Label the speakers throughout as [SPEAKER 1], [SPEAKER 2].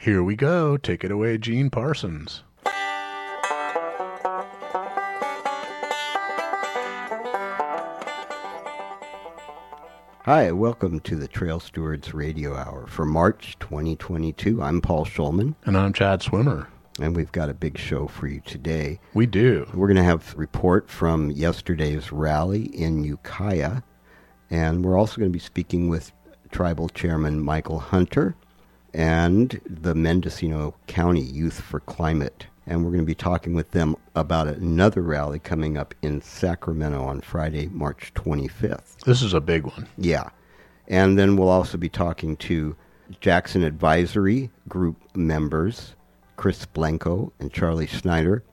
[SPEAKER 1] Here we go. Take it away, Gene Parsons.
[SPEAKER 2] Hi, welcome to the Trail Stewards Radio Hour for March 2022. I'm Paul Schulman.
[SPEAKER 1] And I'm Chad Swimmer.
[SPEAKER 2] And we've got a big show for you today.
[SPEAKER 1] We do.
[SPEAKER 2] We're going to have a report from yesterday's rally in Ukiah. And we're also going to be speaking with Tribal Chairman Michael Hunter and the Mendocino County Youth for Climate and we're going to be talking with them about another rally coming up in Sacramento on Friday, March 25th.
[SPEAKER 1] This is a big one.
[SPEAKER 2] Yeah. And then we'll also be talking to Jackson Advisory Group members, Chris Blanco and Charlie Schneider,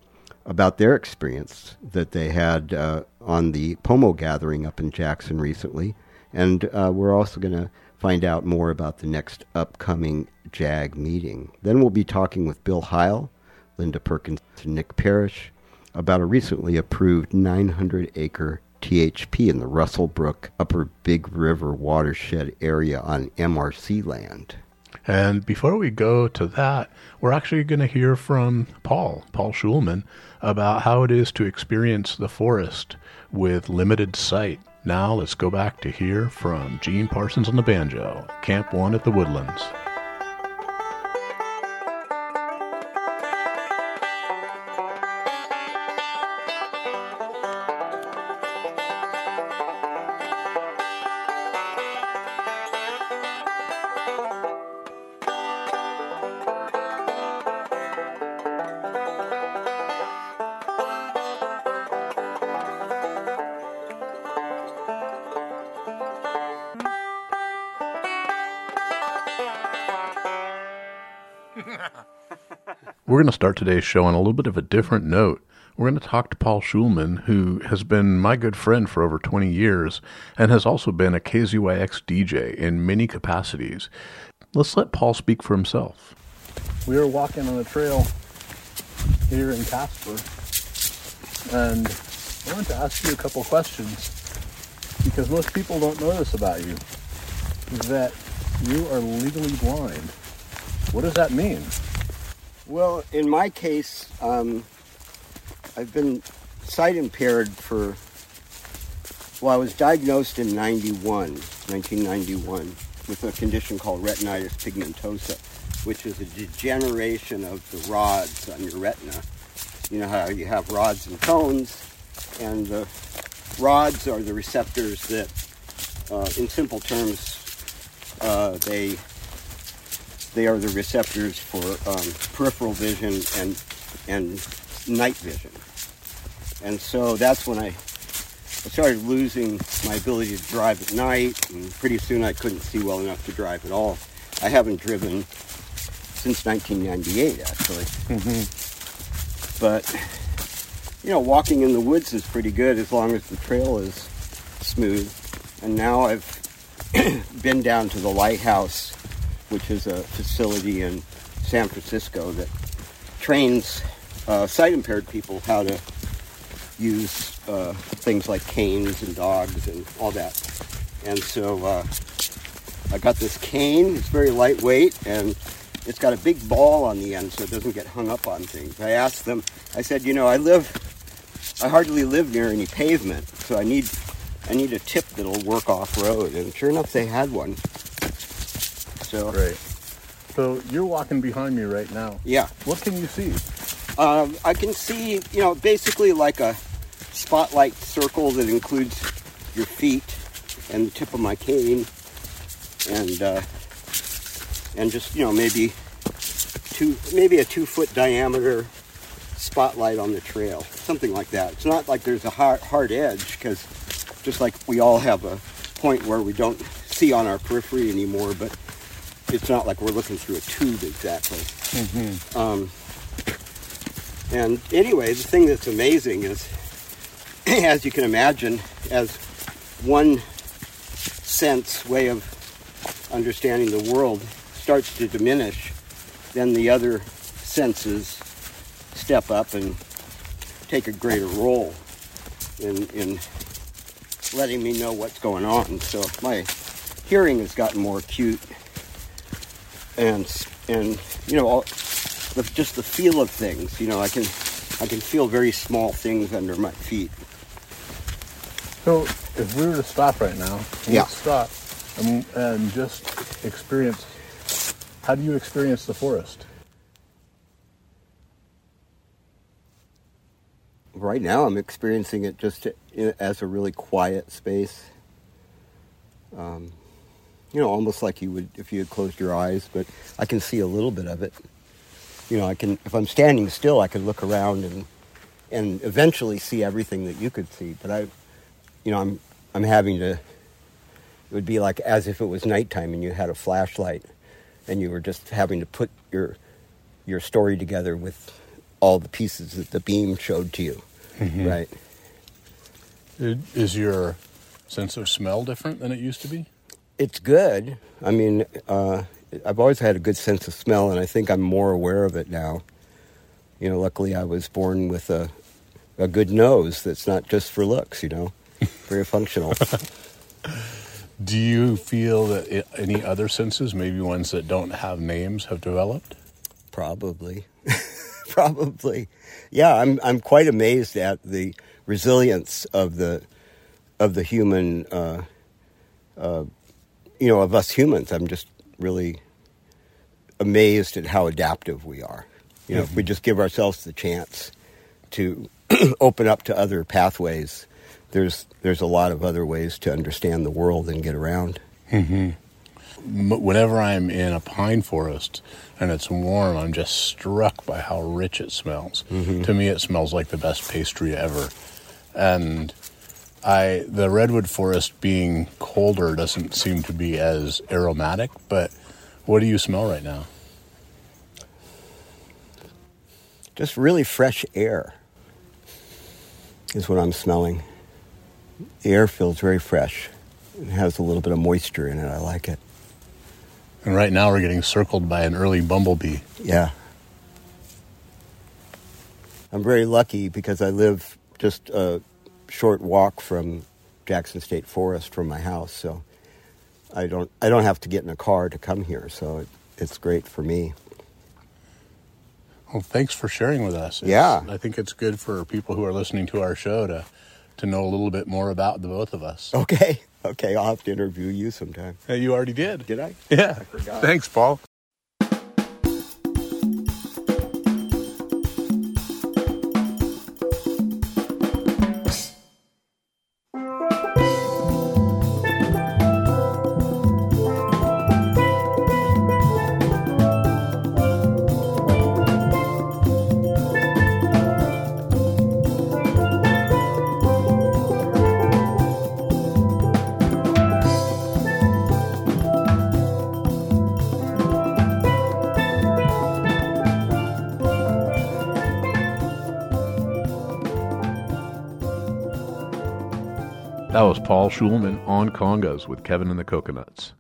[SPEAKER 2] about their experience that they had uh, on the Pomo gathering up in Jackson recently. And uh, we're also going to find out more about the next upcoming JAG meeting. Then we'll be talking with Bill Heil Linda Perkins and Nick Parrish about a recently approved 900 acre THP in the Russell Brook Upper Big River watershed area on MRC land.
[SPEAKER 1] And before we go to that, we're actually going to hear from Paul, Paul Schulman, about how it is to experience the forest with limited sight. Now let's go back to hear from Gene Parsons on the banjo, Camp 1 at the Woodlands. We're going to start today's show on a little bit of a different note. We're going to talk to Paul Schulman, who has been my good friend for over 20 years and has also been a KZYX DJ in many capacities. Let's let Paul speak for himself.
[SPEAKER 3] We are walking on a trail here in Caspar, and I want to ask you a couple questions because most people don't know this about you that you are legally blind. What does that mean?
[SPEAKER 2] Well, in my case, um, I've been sight impaired for, well, I was diagnosed in 91, 1991, with a condition called retinitis pigmentosa, which is a degeneration of the rods on your retina. You know how you have rods and cones, and the rods are the receptors that, uh, in simple terms, uh, they they are the receptors for um, peripheral vision and and night vision. And so that's when I, I started losing my ability to drive at night, and pretty soon I couldn't see well enough to drive at all. I haven't driven since 1998, actually. Mm-hmm. But you know, walking in the woods is pretty good as long as the trail is smooth. And now I've been down to the lighthouse which is a facility in San Francisco that trains uh, sight impaired people how to use uh, things like canes and dogs and all that. And so uh, I got this cane. It's very lightweight and it's got a big ball on the end so it doesn't get hung up on things. I asked them, I said, you know, I live, I hardly live near any pavement, so I need, I need a tip that'll work off road. And sure enough, they had one.
[SPEAKER 3] So great. So you're walking behind me right now.
[SPEAKER 2] Yeah.
[SPEAKER 3] What can you see?
[SPEAKER 2] Um, I can see, you know, basically like a spotlight circle that includes your feet and the tip of my cane, and uh, and just you know maybe two, maybe a two foot diameter spotlight on the trail, something like that. It's not like there's a hard, hard edge because just like we all have a point where we don't see on our periphery anymore, but it's not like we're looking through a tube exactly. Mm-hmm. Um, and anyway, the thing that's amazing is, as you can imagine, as one sense way of understanding the world starts to diminish, then the other senses step up and take a greater role in, in letting me know what's going on. So my hearing has gotten more acute and and you know, all, the, just the feel of things. You know, I can I can feel very small things under my feet.
[SPEAKER 3] So if we were to stop right now,
[SPEAKER 2] Yeah.
[SPEAKER 3] stop and, and just experience. How do you experience the forest?
[SPEAKER 2] Right now, I'm experiencing it just as a really quiet space. Um, you know, almost like you would if you had closed your eyes, but I can see a little bit of it. You know, I can if I'm standing still, I can look around and and eventually see everything that you could see. But I, you know, I'm I'm having to. It would be like as if it was nighttime and you had a flashlight, and you were just having to put your your story together with all the pieces that the beam showed to you, mm-hmm. right?
[SPEAKER 3] Is your sense of smell different than it used to be?
[SPEAKER 2] It's good. I mean, uh, I've always had a good sense of smell, and I think I'm more aware of it now. You know, luckily I was born with a a good nose that's not just for looks. You know, very functional.
[SPEAKER 3] Do you feel that it, any other senses, maybe ones that don't have names, have developed?
[SPEAKER 2] Probably, probably. Yeah, I'm I'm quite amazed at the resilience of the of the human. Uh, uh, you know, of us humans. I'm just really amazed at how adaptive we are. You know, if we mm-hmm. just give ourselves the chance to open up to other pathways, there's there's a lot of other ways to understand the world and get around. Mm-hmm.
[SPEAKER 3] M- Whenever I'm in a pine forest and it's warm, I'm just struck by how rich it smells. Mm-hmm. To me, it smells like the best pastry ever. And I, the redwood forest being colder doesn't seem to be as aromatic. But what do you smell right now?
[SPEAKER 2] Just really fresh air is what I'm smelling. The air feels very fresh. It has a little bit of moisture in it. I like it.
[SPEAKER 3] And right now, we're getting circled by an early bumblebee.
[SPEAKER 2] Yeah. I'm very lucky because I live just a short walk from Jackson State Forest from my house, so I don't I don't have to get in a car to come here, so it, it's great for me.
[SPEAKER 3] Well, thanks for sharing with us. It's-
[SPEAKER 2] Yeah.
[SPEAKER 3] I think it's good for people who are listening to our show to to know a little bit more about the both of us.
[SPEAKER 2] Okay. Okay, I'll have to interview you sometime.
[SPEAKER 3] Hey, you already did.
[SPEAKER 2] Did I?
[SPEAKER 3] Yeah.
[SPEAKER 2] forgot.
[SPEAKER 3] Thanks, Paul.
[SPEAKER 1] Paul Schulman on Congas with Kevin and the Coconuts.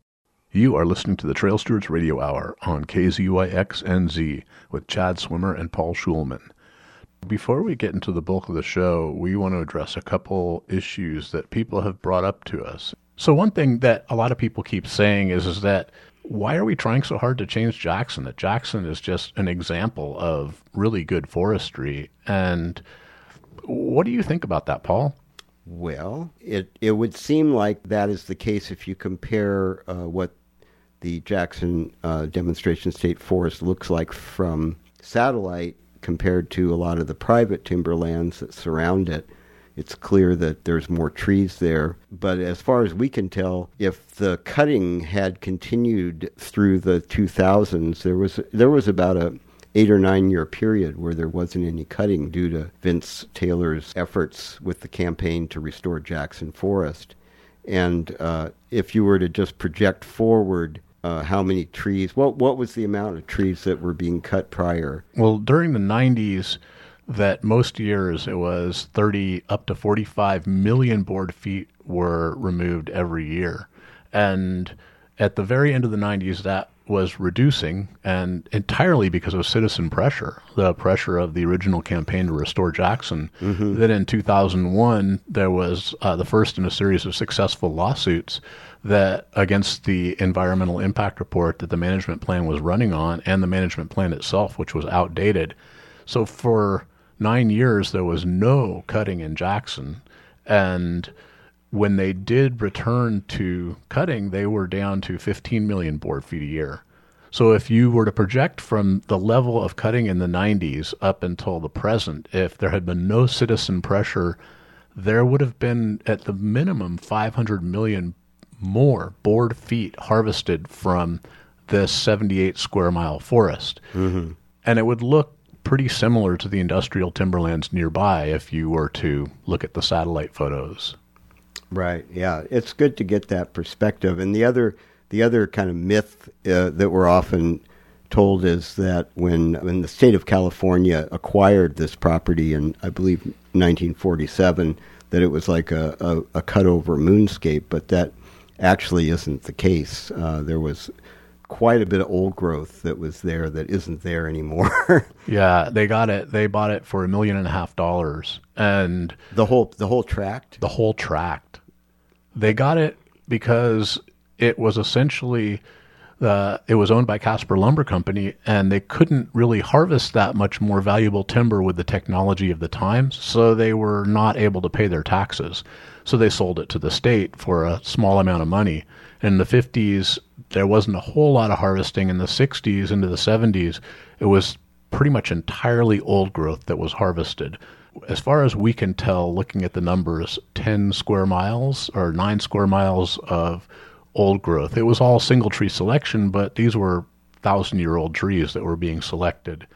[SPEAKER 1] You are listening to the Trail Stewards Radio Hour on KZYX NZ with Chad Swimmer and Paul Schulman. Before we get into the bulk of the show, we want to address a couple issues that people have brought up to us. So one thing that a lot of people keep saying is is that why are we trying so hard to change Jackson? That Jackson is just an example of really good forestry. And what do you think about that, Paul?
[SPEAKER 2] Well, it it would seem like that is the case if you compare uh, what the Jackson uh, Demonstration State Forest looks like from satellite compared to a lot of the private timberlands that surround it. It's clear that there's more trees there. But as far as we can tell, if the cutting had continued through the 2000s, there was there was about a eight or nine year period where there wasn't any cutting due to Vince Taylor's efforts with the campaign to restore Jackson Forest. And uh, if you were to just project forward uh, how many trees, what what was the amount of trees that were being cut prior?
[SPEAKER 1] Well, during the 90s, that most years it was 30 up to 45 million board feet were removed every year. And at the very end of the 90s, that was reducing, and entirely because of citizen pressure, the pressure of the original campaign to restore Jackson. Mm-hmm. Then in 2001, there was uh, the first in a series of successful lawsuits that against the environmental impact report that the management plan was running on, and the management plan itself, which was outdated. So for nine years, there was no cutting in Jackson, and when they did return to cutting, they were down to 15 million board feet a year. So if you were to project from the level of cutting in the 90s up until the present, if there had been no citizen pressure, there would have been at the minimum 500 million more board feet harvested from this 78 square mile forest. Mm-hmm. And it would look pretty similar to the industrial timberlands nearby if you were to look at the satellite photos.
[SPEAKER 2] Right. Yeah, it's good to get that perspective. And the other the other kind of myth uh, that we're often told is that when when the state of California acquired this property in I believe 1947 that it was like a, a, a cutover moonscape, but that actually isn't the case. Uh, there was quite a bit of old growth that was there that isn't there anymore.
[SPEAKER 1] yeah, they got it. They bought it for a million and a half dollars, and
[SPEAKER 2] the whole the whole tract.
[SPEAKER 1] The whole tract. They got it because it was essentially uh, it was owned by Caspar Lumber Company, and they couldn't really harvest that much more valuable timber with the technology of the times, so they were not able to pay their taxes. So they sold it to the state for a small amount of money. In the 50s, there wasn't a whole lot of harvesting. In the 60s into the 70s, it was pretty much entirely old growth that was harvested. As far as we can tell, looking at the numbers, 10 square miles or 9 square miles of old growth. It was all single tree selection, but these were thousand year old trees that were being selected.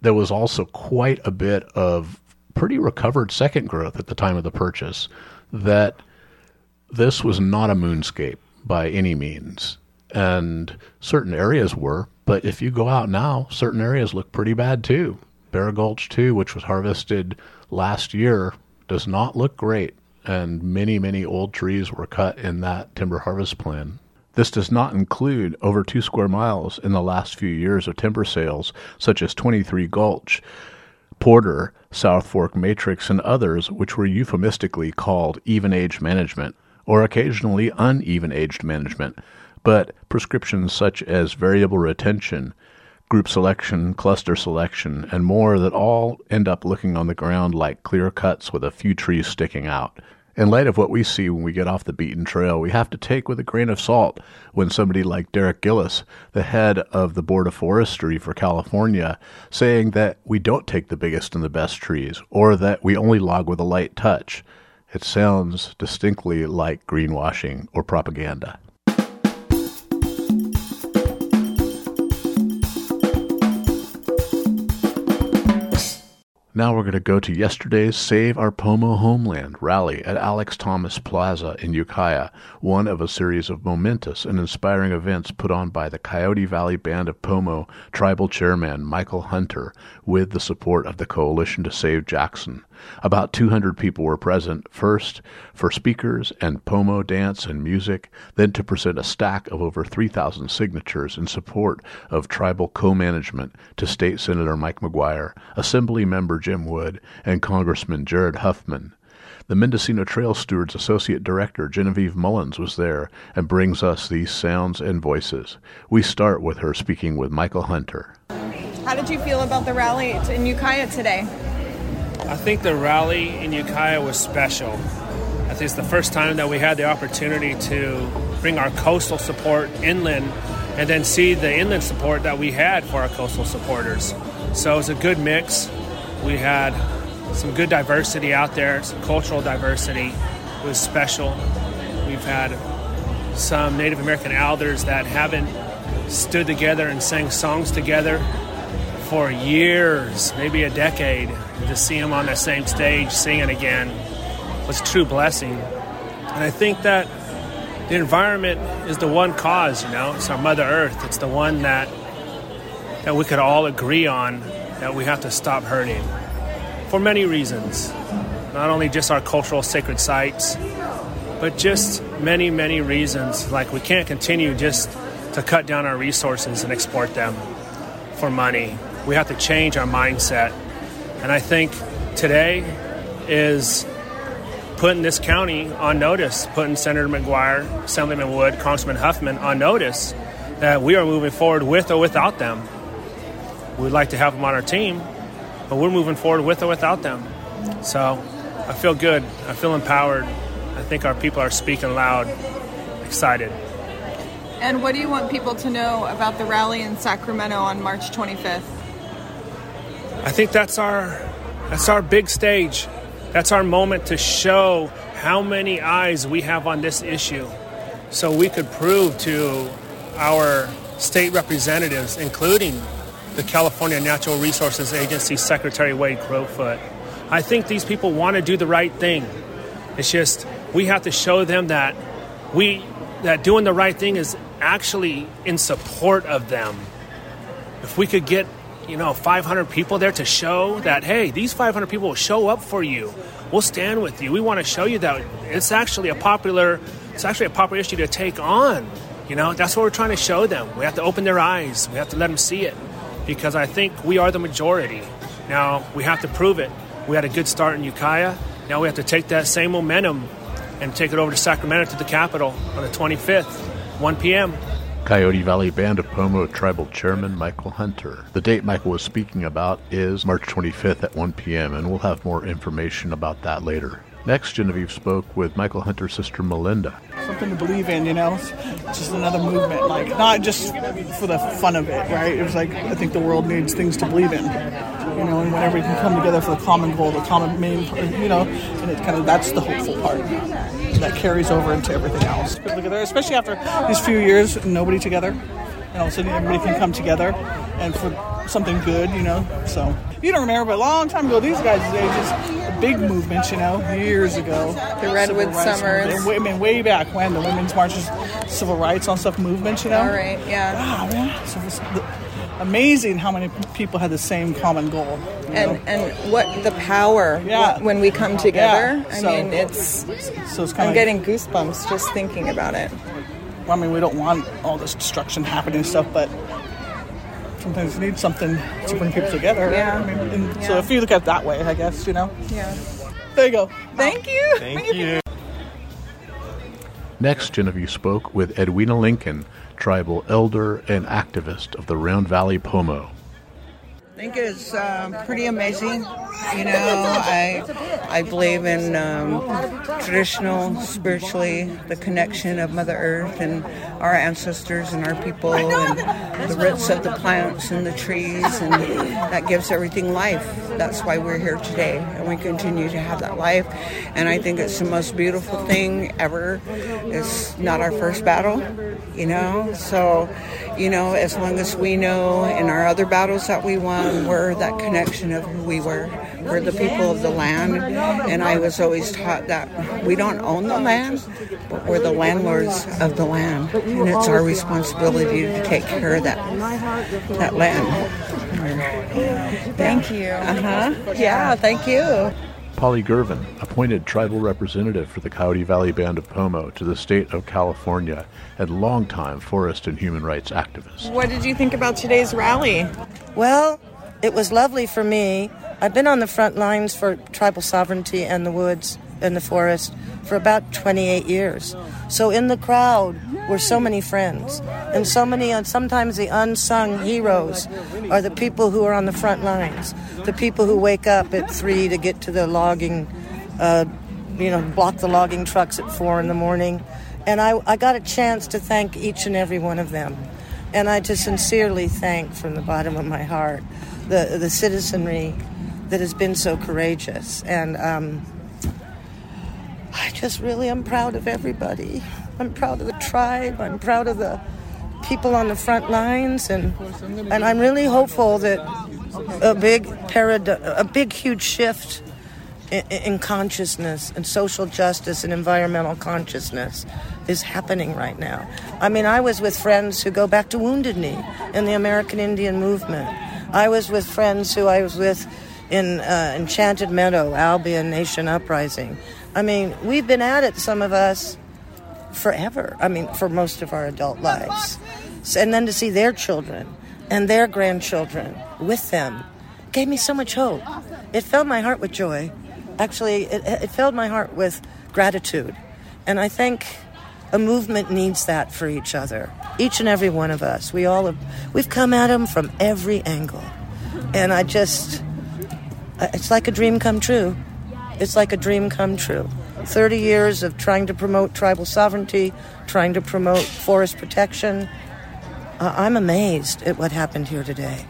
[SPEAKER 1] There was also quite a bit of pretty recovered second growth at the time of the purchase. That this was not a moonscape by any means. And certain areas were, but if you go out now, certain areas look pretty bad too. Bear Gulch 2, which was harvested last year, does not look great and many, many old trees were cut in that timber harvest plan. This does not include over two square miles in the last few years of timber sales, such as 23 Gulch, Porter, South Fork Matrix, and others, which were euphemistically called even age management, or occasionally uneven aged management, but prescriptions such as variable retention, group selection, cluster selection, and more that all end up looking on the ground like clear cuts with a few trees sticking out. In light of what we see when we get off the beaten trail, we have to take with a grain of salt when somebody like Derek Gillis, the head of the Board of Forestry for California, saying that we don't take the biggest and the best trees, or that we only log with a light touch. It sounds distinctly like greenwashing or propaganda. Now we're going to go to yesterday's Save Our Pomo Homeland rally at Alex Thomas Plaza in Ukiah, one of a series of momentous and inspiring events put on by the Coyote Valley Band of Pomo tribal chairman Michael Hunter with the support of the Coalition to Save Jackson. About 200 people were present, first for speakers and pomo dance and music, then to present a stack of over 3,000 signatures in support of tribal co management to State Senator Mike McGuire, Assembly Member Jim Wood, and Congressman Jared Huffman. The Mendocino Trail Stewards Associate Director Genevieve Mullins was there and brings us these sounds and voices. We start with her speaking with Michael Hunter.
[SPEAKER 4] How did you feel about the rally in Ukiah today?
[SPEAKER 5] I think the rally in Ukiah was special. I think it's the first time that we had the opportunity to bring our coastal support inland and then see the inland support that we had for our coastal supporters. So it was a good mix. We had some good diversity out there, some cultural diversity. It was special. We've had some Native American elders that haven't stood together and sang songs together for years, maybe a decade to see him on the same stage singing again was a true blessing. And I think that the environment is the one cause, you know, it's our Mother Earth. It's the one that that we could all agree on that we have to stop hurting for many reasons. Not only just our cultural sacred sites, but just many, many reasons. Like we can't continue just to cut down our resources and export them for money. We have to change our mindset. And I think today is putting this county on notice, putting Senator McGuire, Assemblyman Wood, Congressman Huffman on notice that we are moving forward with or without them. We'd like to have them on our team, but we're moving forward with or without them. So I feel good. I feel empowered. I think our people are speaking loud, excited.
[SPEAKER 4] And what do you want people to know about the rally in Sacramento on March 25th?
[SPEAKER 5] I think that's our that's our big stage. That's our moment to show how many eyes we have on this issue. So we could prove to our state representatives, including the California Natural Resources Agency Secretary Wade Crowfoot. I think these people want to do the right thing. It's just we have to show them that we that doing the right thing is actually in support of them. If we could get, you know, 500 people there to show that hey, these 500 people will show up for you. We'll stand with you. We want to show you that it's actually a popular it's actually a popular issue to take on. You know, that's what we're trying to show them. We have to open their eyes. We have to let them see it because I think we are the majority. Now, we have to prove it. We had a good start in Ukiah. Now we have to take that same momentum and take it over to Sacramento to the Capitol on the 25th, 1 p.m.
[SPEAKER 1] Coyote Valley Band of Pomo Tribal Chairman Michael Hunter. The date Michael was speaking about is March 25th at 1 p.m., and we'll have more information about that later. Next, Genevieve spoke with Michael Hunter's sister Melinda.
[SPEAKER 6] Something to believe in, you know? It's just another movement, like, not just for the fun of it, right? It was like, I think the world needs things to believe in, you know, and whenever we can come together for the common goal, the common main, you know, and it kind of, that's the hopeful part that carries over into everything else. At that, especially after these few years, nobody together, and all of a sudden everybody can come together and for something good, you know, so. You don't remember, but a long time ago, these guys' ages, big movements, you know, years ago.
[SPEAKER 4] The Redwood Summers.
[SPEAKER 6] movement. I mean, way back when the women's marches, civil rights all stuff movements, you know.
[SPEAKER 4] All right, yeah.
[SPEAKER 6] Wow, man. So it's the- amazing how many people had the same common goal. you know?
[SPEAKER 4] And and what the power
[SPEAKER 6] Yeah.
[SPEAKER 4] wh- when we come together.
[SPEAKER 6] Yeah,
[SPEAKER 4] I
[SPEAKER 6] so-
[SPEAKER 4] mean, it's
[SPEAKER 6] so it's kind
[SPEAKER 4] I'm
[SPEAKER 6] of.
[SPEAKER 4] getting goosebumps just thinking about it.
[SPEAKER 6] I mean, we don't want all this destruction happening and stuff, but sometimes you need something to bring people together.
[SPEAKER 4] Yeah.
[SPEAKER 6] I mean, and So if you look at it that way, I guess you know.
[SPEAKER 4] Yeah.
[SPEAKER 6] There you go.
[SPEAKER 4] Thank you.
[SPEAKER 7] Thank you.
[SPEAKER 1] Next, Genevieve spoke with Edwina Lincoln, tribal elder and activist of the Round Valley Pomo.
[SPEAKER 8] I think it's um, pretty amazing. You know, I I believe in um, traditional, spiritually, the connection of Mother Earth and our ancestors and our people, and the roots of the plants and the trees, and that gives everything life. That's why we're here today, and we continue to have that life. And I think it's the most beautiful thing ever. It's not our first battle, you know. So, you know, as long as we know in our other battles that we won, we're that connection of who we were. We're the people of the land, and I was always taught that we don't own the land, but we're the landlords of the land, and it's our responsibility to take care of that that land.
[SPEAKER 4] Thank you.
[SPEAKER 8] Uh huh. Yeah. Thank you.
[SPEAKER 1] Polly Girvin, appointed tribal representative for the Coyote Valley Band of Pomo to the state of California and longtime forest and human rights activist.
[SPEAKER 4] What did you think about today's rally?
[SPEAKER 9] Well, it was lovely for me. I've been on the front lines for tribal sovereignty and the woods and the forest for about 28 years. So in the crowd were so many friends and so many, and sometimes the unsung heroes are the people who are on the front lines, the people who wake up at three to get to the logging, uh, you know, block the logging trucks at four in the morning. And I, I got a chance to thank each and every one of them. And I just sincerely thank from the bottom of my heart the, the citizenry that has been so courageous. And um, I just really am proud of everybody. I'm proud of the tribe. I'm proud of the people on the front lines, and and I'm really hopeful that a big parad- a big huge shift in, in consciousness and social justice and environmental consciousness is happening right now. I mean, I was with friends who go back to Wounded Knee in the American Indian movement. I was with friends who I was with in uh, Enchanted Meadow, Albion Nation Uprising. I mean, we've been at it, some of us, forever. I mean, for most of our adult lives. and then to see their children and their grandchildren with them gave me so much hope. It filled my heart with joy. Actually, it, it filled my heart with gratitude. And I think a movement needs that for each other. Each and every one of us. We all have, we've come at them from every angle. And I just, it's like a dream come true. It's like a dream come true. 30 years of trying to promote tribal sovereignty, trying to promote forest protection. Uh, I'm amazed at what happened here today.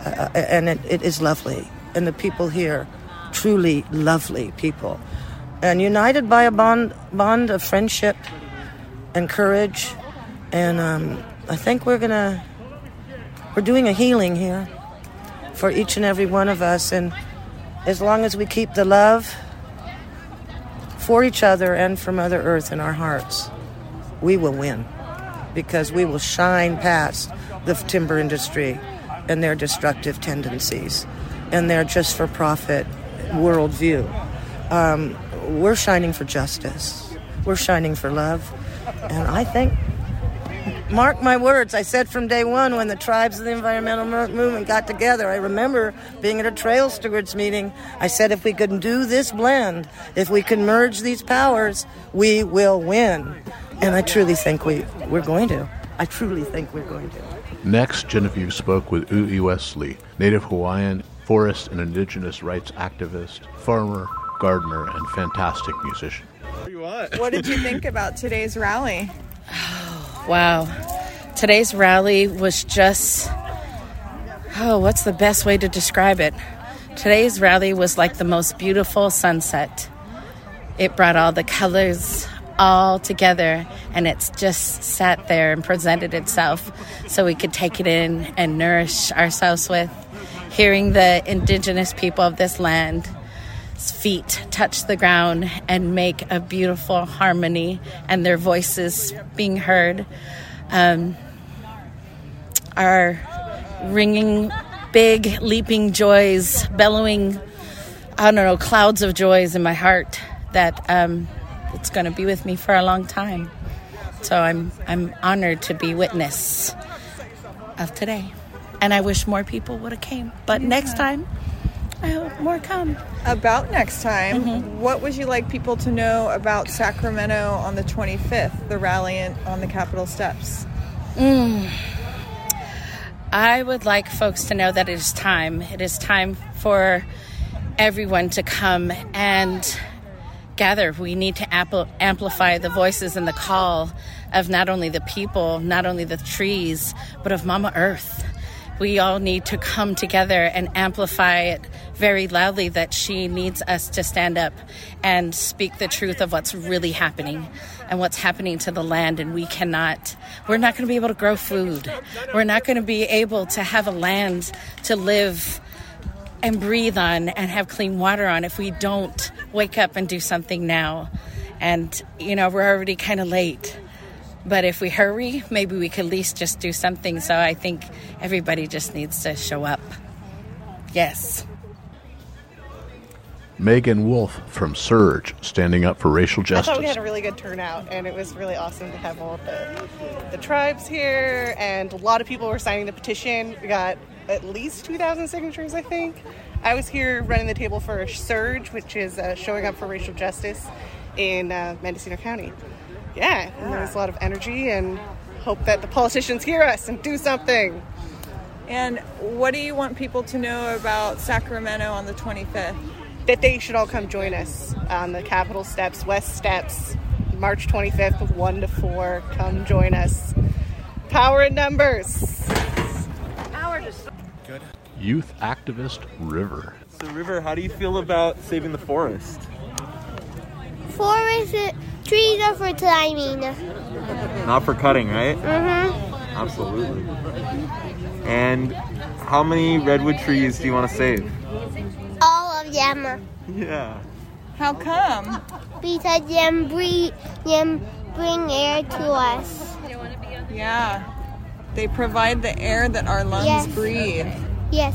[SPEAKER 9] Uh, uh, and it, it is lovely. And the people here, truly lovely people. And united by a bond, bond of friendship and courage. And um, I think we're going to, we're doing a healing here for each and every one of us. And as long as we keep the love for each other and for Mother Earth in our hearts, we will win because we will shine past the timber industry and their destructive tendencies and their just for profit worldview. Um, we're shining for justice, we're shining for love, and I think mark my words, I said from day one when the tribes of the environmental movement got together, I remember being at a trail stewards meeting. I said, if we can do this blend, if we can merge these powers, we will win. And I truly think we, we're going to. I truly think we're going to.
[SPEAKER 1] Next, Genevieve spoke with Ui Wesley, Native Hawaiian forest and indigenous rights activist, farmer, gardener, and fantastic musician.
[SPEAKER 4] What did you think about today's rally?
[SPEAKER 7] Wow. Today's rally was just, oh, what's the best way to describe it? Today's rally was like the most beautiful sunset. It brought all the colors all together and it's just sat there and presented itself so we could take it in and nourish ourselves with hearing the indigenous people of this land feet touch the ground and make a beautiful harmony and their voices being heard um, are ringing big leaping joys bellowing i don't know clouds of joys in my heart that um, it's going to be with me for a long time. So i'm i'm honored to be witness of today. And i wish more people would have came. But next time I hope more come.
[SPEAKER 4] About next time, mm-hmm. what would you like people to know about Sacramento on the 25th, the rally on the Capitol steps?
[SPEAKER 7] Mm. I would like folks to know that it is time. It is time for everyone to come and gather. We need to amplify the voices and the call of not only the people, not only the trees, but of Mama Earth we all need to come together and amplify it very loudly that she needs us to stand up and speak the truth of what's really happening and what's happening to the land. And we cannot, we're not going to be able to grow food. We're not going to be able to have a land to live and breathe on and have clean water on if we don't wake up and do something now. And, you know, we're already kind of late. But if we hurry, maybe we could at least just do something. So I think everybody just needs to show up. Yes.
[SPEAKER 1] Megan Wolf from SURJ, standing up for racial justice.
[SPEAKER 10] I thought we had a really good turnout, and it was really awesome to have all the, the tribes here, and a lot of people were signing the petition. We got at least 2,000 signatures, I think. I was here running the table for SURJ, which is uh, showing up for racial justice in uh, Mendocino County yeah, there's a lot of energy and hope that the politicians hear us and do something.
[SPEAKER 4] And what do you want people to know about Sacramento on the 25th?
[SPEAKER 10] That they should all come join us on the Capitol steps, West Steps, March 25th, 1 to 4. Come join us. Power in numbers.
[SPEAKER 11] Power to.
[SPEAKER 1] Good. Youth activist River.
[SPEAKER 12] So, River, how do you feel about saving the forest?
[SPEAKER 11] Forest Trees are for climbing.
[SPEAKER 12] Not for cutting, right?
[SPEAKER 11] Mm-hmm.
[SPEAKER 12] Absolutely. And how many redwood trees do you want to save?
[SPEAKER 11] All of them.
[SPEAKER 12] Yeah.
[SPEAKER 4] How come?
[SPEAKER 11] Because them bring, them bring air to us.
[SPEAKER 4] Yeah. They provide the air that our lungs
[SPEAKER 11] yes.
[SPEAKER 4] breathe.
[SPEAKER 11] Yes.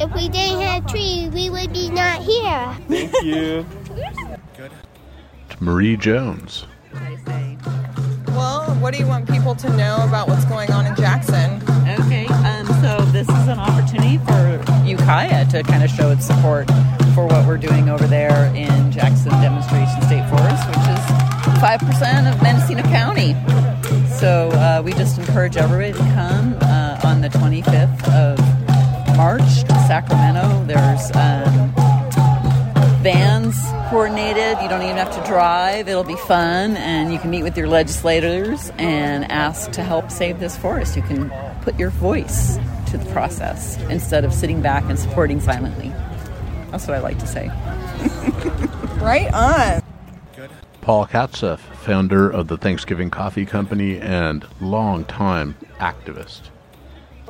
[SPEAKER 11] If we didn't have trees, we would be not here.
[SPEAKER 12] Thank you.
[SPEAKER 1] Marie Jones.
[SPEAKER 4] Well, what do you want people to know about what's going on in Jackson?
[SPEAKER 13] Okay, um, so this is an opportunity for Ukiah to kind of show its support for what we're doing over there in Jackson Demonstration State Forest, which is 5% of Mendocino County. So uh, we just encourage everybody to come uh, on the 25th of March to Sacramento. There's um, vans coordinated. You don't even have to drive. It'll be fun, and you can meet with your legislators and ask to help save this forest. You can put your voice to the process instead of sitting back and supporting silently. That's what I like to say.
[SPEAKER 4] right on.
[SPEAKER 1] Paul Katzeff, founder of the Thanksgiving Coffee Company and longtime activist.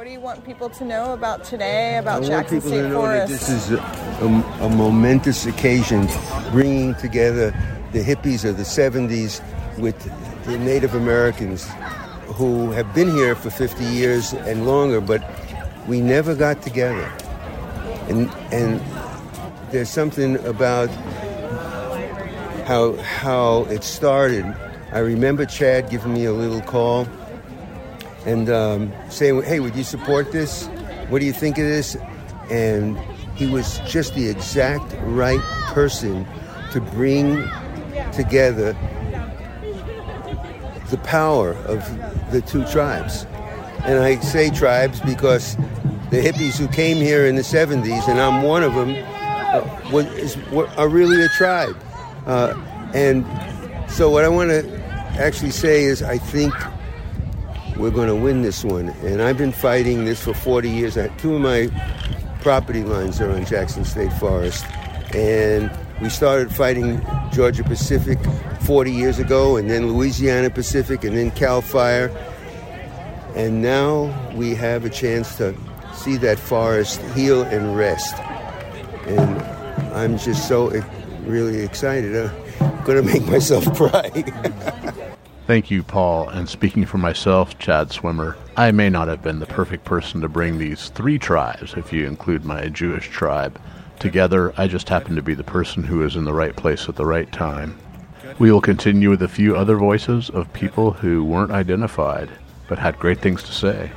[SPEAKER 4] What do you want people to know about today, about
[SPEAKER 14] I want
[SPEAKER 4] Jackson
[SPEAKER 14] people
[SPEAKER 4] State
[SPEAKER 14] to know
[SPEAKER 4] Forest?
[SPEAKER 14] that this is a, a, a momentous occasion, bringing together the hippies of the 70s with the Native Americans who have been here for 50 years and longer, but we never got together. And, and there's something about how, how it started. I remember Chad giving me a little call and um, saying, "Hey, would you support this? What do you think of this?" And he was just the exact right person to bring together the power of the two tribes. And I say tribes because the hippies who came here in the 70s, and I'm one of them, uh, was, is, were, are really a tribe. Uh, and so, what I want to actually say is, I think we're going to win this one. And I've been fighting this for 40 years. Two of my property lines are on Jackson State Forest. And we started fighting Georgia Pacific 40 years ago, and then Louisiana Pacific, and then Cal Fire. And now we have a chance to see that forest heal and rest. And I'm just so e- really excited. I'm going to make myself cry.
[SPEAKER 1] Thank you, Paul. And speaking for myself, Chad Swimmer, I may not have been the perfect person to bring these three tribes, if you include my Jewish tribe, together. I just happen to be the person who is in the right place at the right time. We will continue with a few other voices of people who weren't identified but had great things to say.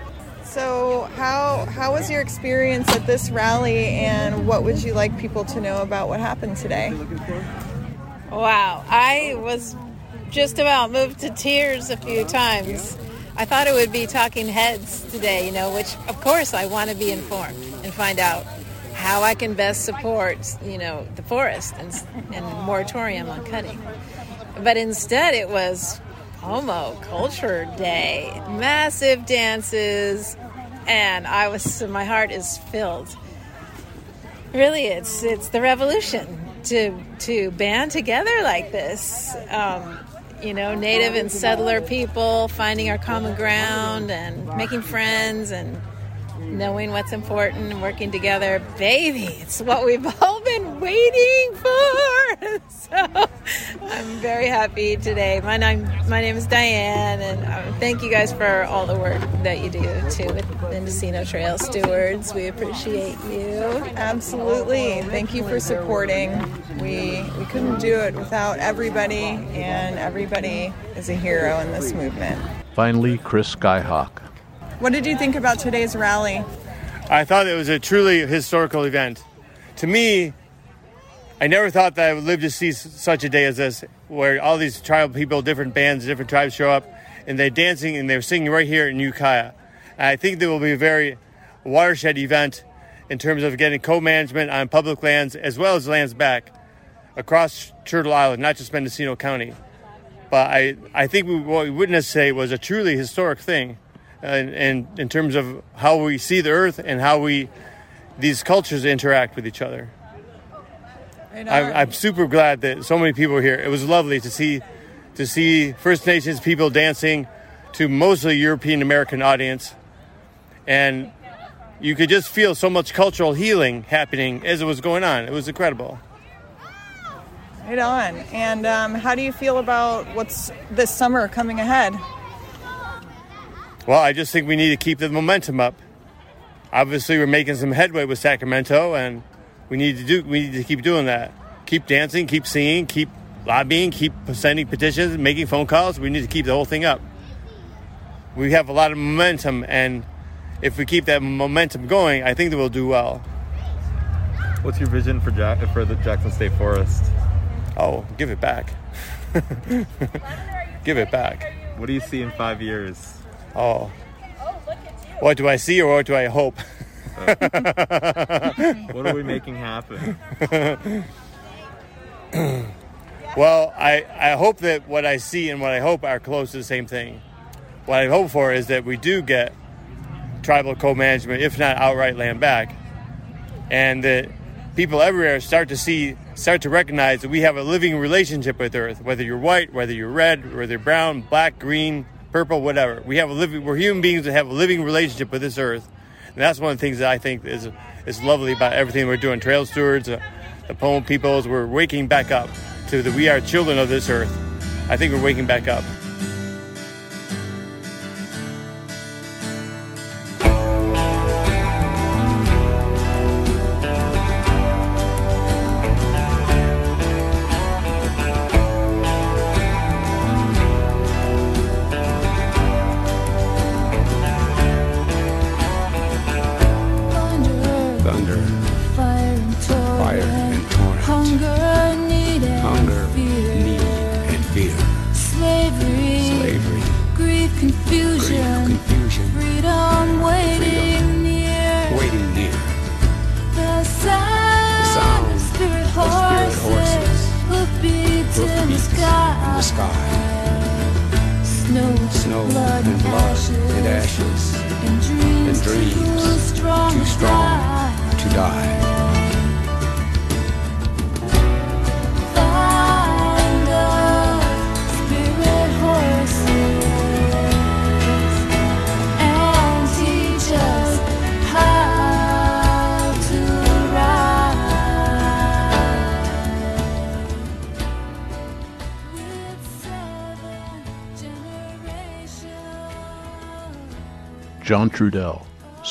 [SPEAKER 4] So, how how was your experience at this rally, and what would you like people to know about what happened today?
[SPEAKER 15] Wow, I was just about moved to tears a few times. I thought it would be talking heads today, you know, which of course I want to be informed and find out how I can best support, you know, the forest and, and moratorium on cutting. But instead, it was Pomo Culture Day, massive dances, and I was my heart is filled. Really, it's it's the revolution to to band together like this. Um, you know, native and settler people finding our common ground and making friends and knowing what's important and working together. Baby, it's what we've all been waiting for. so I'm very happy today. My name, my name is Diane, and uh, thank you guys for all the work that you do too with Mendocino Trail Stewards. We appreciate you.
[SPEAKER 4] Absolutely. Thank you for supporting. We we couldn't do it without everybody, and everybody is a hero in this movement.
[SPEAKER 1] Finally, Chris Skyhawk.
[SPEAKER 4] What did you think about today's rally?
[SPEAKER 16] I thought it was a truly historical event. To me, I never thought that I would live to see such a day as this, where all these tribal people, different bands, different tribes show up, and they're dancing and they're singing right here in Ukiah. And I think there will be a very watershed event in terms of getting co-management on public lands as well as lands back across Turtle Island, not just Mendocino County. But I, I think we, what we witnessed today was a truly historic thing, and, and in terms of how we see the earth and how we these cultures interact with each other. I'm, I'm super glad that so many people were here. It was lovely to see to see First Nations people dancing to mostly European American audience, and you could just feel so much cultural healing happening as it was going on. It was incredible.
[SPEAKER 4] Right on. And um, how do you feel about what's this summer coming ahead?
[SPEAKER 16] Well, I just think we need to keep the momentum up. Obviously, we're making some headway with Sacramento, and we need to do. We need to keep doing that. Keep dancing, keep singing, keep lobbying, keep sending petitions, making phone calls. We need to keep the whole thing up. we have a lot of momentum, and if we keep that momentum going, I think that we'll do well.
[SPEAKER 12] What's your vision for Jack for the Jackson State Forest?
[SPEAKER 16] Oh, give it back. give it back.
[SPEAKER 12] What do you see in five years?
[SPEAKER 16] Oh, what do I see or what do I hope?
[SPEAKER 12] what are we making happen?
[SPEAKER 16] well, I, I hope that what I see and what I hope are close to the same thing. What I hope for is that we do get tribal co-management, if not outright land back, and that people everywhere start to see, start to recognize that we have a living relationship with Earth. Whether you're white, whether you're red, whether you're brown, black, green, purple, whatever, we have a living. We're human beings that have a living relationship with this Earth, and that's one of the things that I think is is lovely about everything we're doing. Trail stewards, uh, the Pomo peoples, we're waking back up to that we are children of this Earth. I think we're waking back up.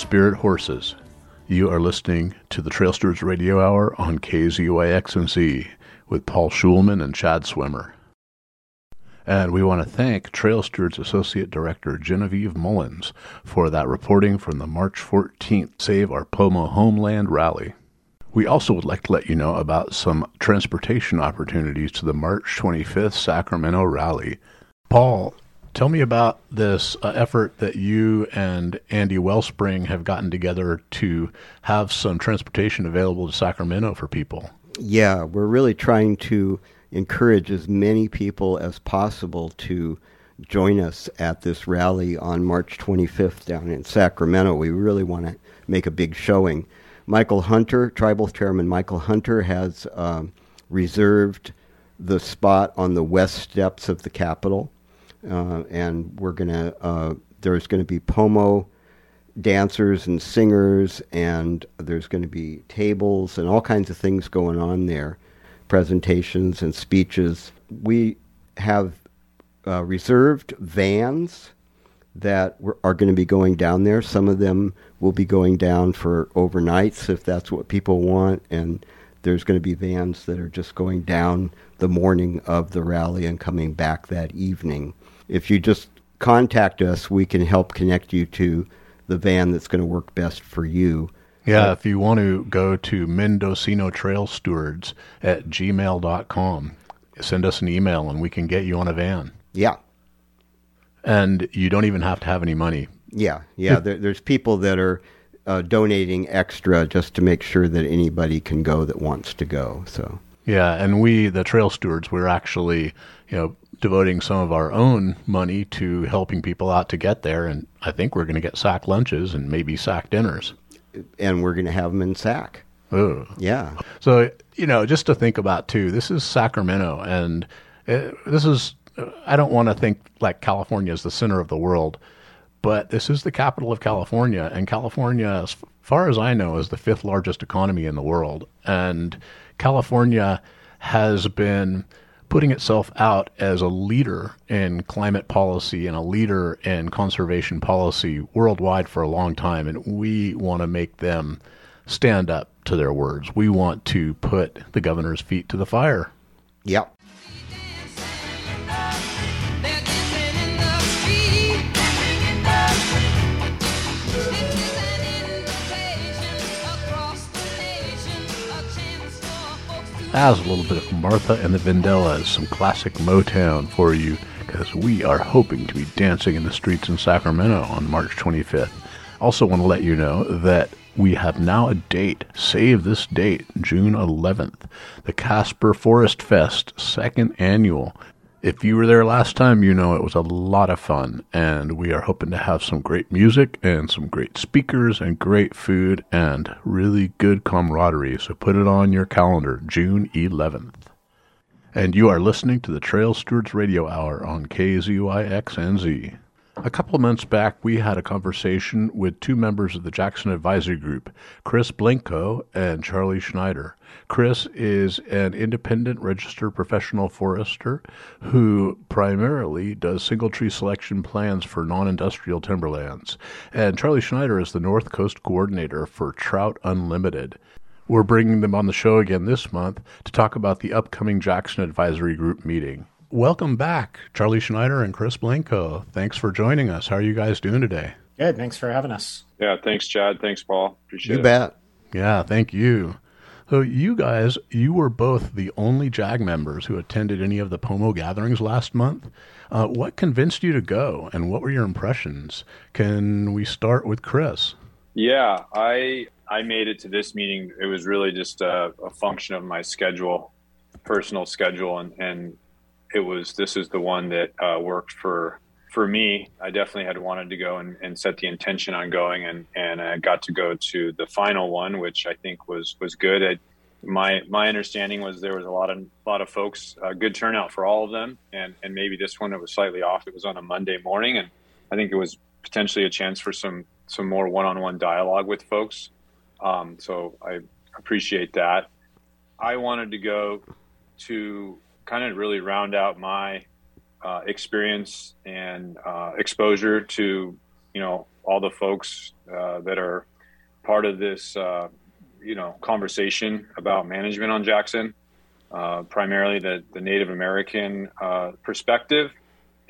[SPEAKER 17] Spirit Horses.
[SPEAKER 1] You are listening to the Trail Stewards Radio Hour on KZYXMC with Paul Schulman and Chad Swimmer. And we want to thank Trail Stewards Associate Director Genevieve Mullins for that reporting from the March 14th Save Our Pomo Homeland rally. We also would like to let you know about some transportation opportunities to the March 25th Sacramento rally. Paul, tell me about this uh, effort that you and Andy Wellspring have gotten together to have some transportation available to Sacramento for people.
[SPEAKER 2] Yeah, we're really trying to encourage as many people as possible to join us at this rally on March 25th down in Sacramento. We really want to make a big showing. Michael Hunter, Tribal Chairman Michael Hunter, has um, reserved the spot on the west steps of the Capitol, uh, and we're gonna. Uh, there's going to be Pomo dancers and singers, and there's going to be tables and all kinds of things going on there, presentations and speeches. We have uh, reserved vans that are going to be going down there. Some of them will be going down for overnights if that's what people want, and there's going to be vans that are just going down the morning of the rally and coming back that evening. If you just contact us, we can help connect you to the van that's going to work best for you.
[SPEAKER 1] Yeah, if you want to go to Mendocino Trail Stewards at gmail.com, send us an email and we can get you on a van.
[SPEAKER 2] Yeah,
[SPEAKER 1] And you don't even have to have any money.
[SPEAKER 2] yeah, yeah. there, there's people that are uh, donating extra just to make sure that anybody can go that wants to go. So
[SPEAKER 1] Yeah, and we, the trail stewards, we're actually, you know, devoting some of our own money to helping people out to get there. And I think we're going to get sack lunches and maybe sack dinners.
[SPEAKER 2] and we're going to have them in sack.
[SPEAKER 1] Oh,
[SPEAKER 2] Yeah,
[SPEAKER 1] So, you know, just to think about too, this is Sacramento, and uh, this is, I don't want to think like California is the center of the world, but this is the capital of California, and California, as far as I know, is the fifth largest economy in the world. And California has been putting itself out as a leader in climate policy and a leader in conservation policy worldwide for a long time, and we want to make them stand up to their words. We want to put the governor's feet to the fire.
[SPEAKER 2] Yep.
[SPEAKER 1] Has a little bit of Martha and the Vandellas, some classic Motown for you, because we are hoping to be dancing in the streets in Sacramento on March 25th. Also, want to let you know that we have now a date. Save this date, June 11th, the Caspar Forest Fest, second annual. If you were there last time, you know it was a lot of fun, and we are hoping to have some great music and some great speakers and great food and really good camaraderie. So put it on your calendar, June 11th. And you are listening to the Trail Stewards Radio Hour on KZYXNZ. A couple of months back, we had a conversation with two members of the Jackson Advisory Group, Chris Blencowe and Charlie Schneider. Chris is an independent registered professional forester who primarily does single tree selection plans for non industrial timberlands. And Charlie Schneider is the North Coast coordinator for Trout Unlimited. We're bringing them on the show again this month to talk about the upcoming Jackson Advisory Group meeting. Welcome back, Charlie Schneider and Chris Blencowe. Thanks for joining us. How are you guys doing today?
[SPEAKER 18] Good. Thanks for having us.
[SPEAKER 19] Yeah, thanks, Chad. Thanks, Paul. Appreciate
[SPEAKER 2] You
[SPEAKER 19] it.
[SPEAKER 2] bet.
[SPEAKER 1] Yeah, thank you. So, you guys, you were both the only JAG members who attended any of the POMO gatherings last month. Uh, what convinced you to go, and what were your impressions? Can we start with Chris?
[SPEAKER 19] Yeah, I I made it to this meeting. It was really just a, a function of my schedule, personal schedule, and and it was this is the one that uh, worked for for me. I definitely had wanted to go and, and set the intention on going, and and I got to go to the final one, which I think was was good. I, my my understanding was there was a lot of a lot of folks, uh, good turnout for all of them, and and maybe this one it was slightly off. It was on a Monday morning, and I think it was potentially a chance for some some more one-on-one dialogue with folks. Um, so I appreciate that. I wanted to go to kind of really round out my uh, experience and uh, exposure to you know all the folks uh, that are part of this uh, you know conversation about management on Jackson, uh, primarily the the Native American uh, perspective,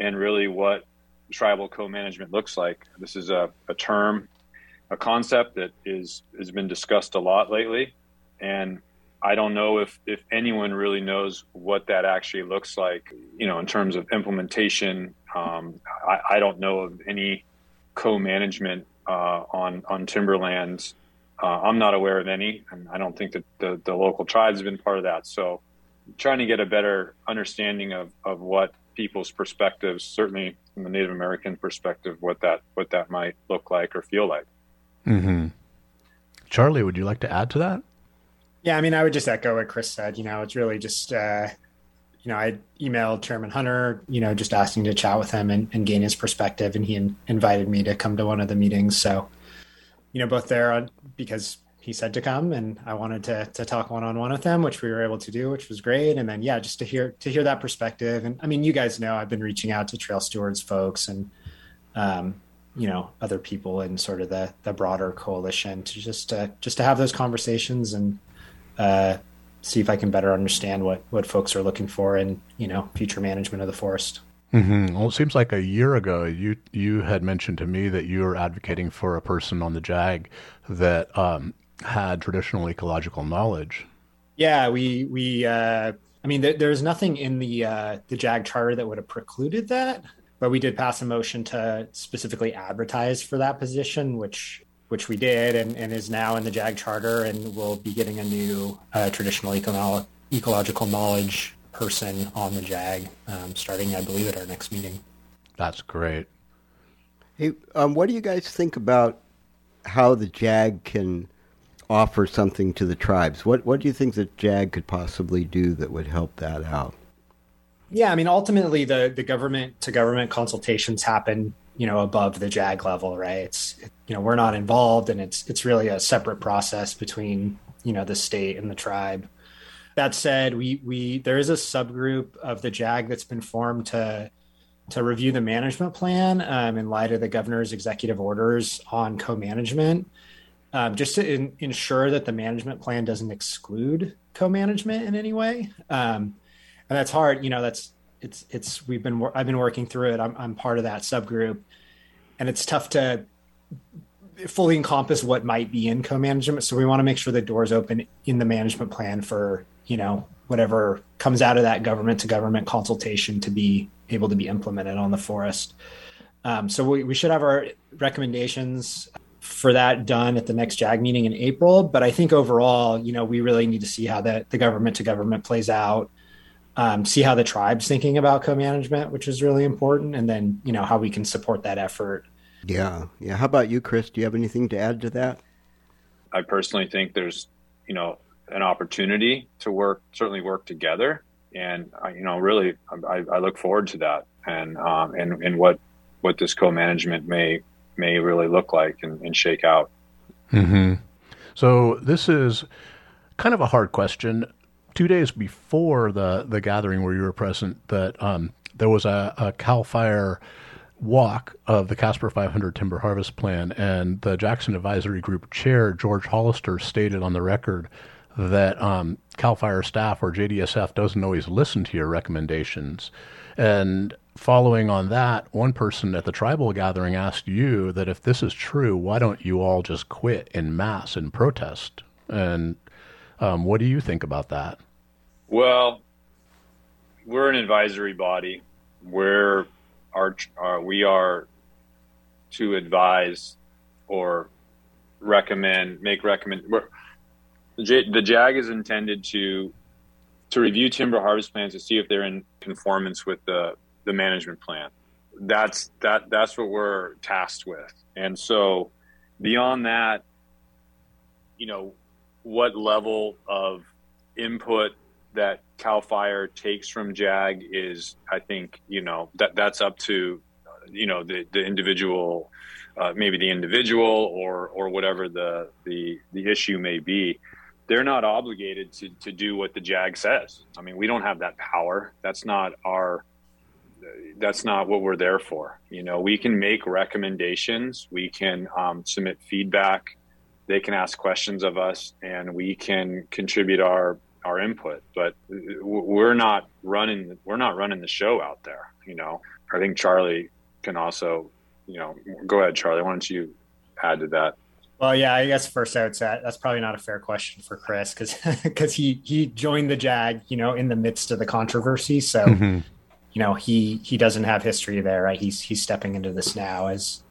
[SPEAKER 19] and really what tribal co-management looks like. This is a, a term, a concept that is has been discussed a lot lately, and I don't know if if anyone really knows what that actually looks like. You know, in terms of implementation, um, I, I don't know of any co-management uh, on on timberlands. Uh, I'm not aware of any, and I don't think that the, the local tribes have been part of that. So, trying to get a better understanding of, of what people's perspectives, certainly from the Native American perspective, what that what that might look like or feel like.
[SPEAKER 1] Mm-hmm. Charlie, would you like to add to that?
[SPEAKER 18] Yeah, I mean, I would just echo what Chris said. You know, it's really just, uh, you know, I emailed Chairman Hunter, you know, just asking to chat with him and, and gain his perspective, and he in, invited me to come to one of the meetings. So, you know, both there on, because he said to come, and I wanted to to talk one on one with him, which we were able to do, which was great. And then, yeah, just to hear to hear that perspective. And I mean, you guys know I've been reaching out to Trail Stewards folks and, um, you know, other people in sort of the the broader coalition to just uh, just to have those conversations and uh, see if I can better understand what what folks are looking for in you know future management of the forest.
[SPEAKER 1] Mm-hmm. Well, it seems like a year ago you you had mentioned to me that you were advocating for a person on the JAG that um, had traditional ecological knowledge.
[SPEAKER 18] Yeah, we we uh, I mean there, there's nothing in the uh, the JAG charter that would have precluded that, but we did pass a motion to specifically advertise for that position, which which we did and, and is now in the JAG charter, and we'll be getting a new uh, traditional eco- ecological knowledge person on the JAG um, starting, I believe, at our next meeting.
[SPEAKER 1] That's great.
[SPEAKER 2] Hey, um, what do you guys think about how the JAG can offer something to the tribes? What What do you think the JAG could possibly do that would help that out?
[SPEAKER 18] Yeah, I mean, ultimately, the the government to government consultations happen, you know, above the JAG level, right? It's you know we're not involved, and it's it's really a separate process between you know the state and the tribe. That said, we we there is a subgroup of the JAG that's been formed to to review the management plan um, in light of the governor's executive orders on co-management, um, just to in, ensure that the management plan doesn't exclude co-management in any way. Um, and that's hard, you know. That's it's it's we've been I've been working through it. I'm I'm part of that subgroup, and it's tough to fully encompass what might be in co-management. So we want to make sure the doors open in the management plan for you know whatever comes out of that government to government consultation to be able to be implemented on the forest. Um, so we, we should have our recommendations for that done at the next JAG meeting in April. But I think overall, you know, we really need to see how that the government to government plays out, um, see how the tribe's thinking about co-management, which is really important, and then you know how we can support that effort.
[SPEAKER 2] Yeah, yeah. How about you, Chris? Do you have anything to add to that?
[SPEAKER 19] I personally think there's, you know, an opportunity to work, certainly work together, and I, you know, really, I, I look forward to that, and um, and and what what this co-management may may really look like and, and shake out.
[SPEAKER 1] hmm So this is kind of a hard question. Two days before the the gathering where you were present, that um, there was a, a Cal Fire walk of the Caspar 500 Timber Harvest Plan, and the Jackson Advisory Group chair George Hollister stated on the record that um, Cal Fire staff or JDSF doesn't always listen to your recommendations, and following on that, one person at the tribal gathering asked you that if this is true, why don't you all just quit in mass and protest? And um, what do you think about that?
[SPEAKER 19] Well, we're an advisory body. We're our, uh, we are to advise or recommend, make recommend. The JAG is intended to to review timber harvest plans to see if they're in conformance with the the management plan. That's that that's what we're tasked with. And so beyond that, you know, what level of input that Cal Fire takes from JAG is, I think, you know, that that's up to, you know, the the individual, uh, maybe the individual or or whatever the the the issue may be. They're not obligated to to do what the JAG says. I mean, we don't have that power. That's not our that's not what we're there for. You know, we can make recommendations, we can um, submit feedback, they can ask questions of us, and we can contribute our our input. But we're not running we're not running the show out there. You know, I think Charlie can also, you know, go ahead, Charlie. Why don't you add to that?
[SPEAKER 18] Well, yeah, I guess first I would say that's probably not a fair question for Chris because because he he joined the JAG, you know, in the midst of the controversy, so.
[SPEAKER 1] Mm-hmm.
[SPEAKER 18] You know, he he doesn't have history there, right? He's he's stepping into this now as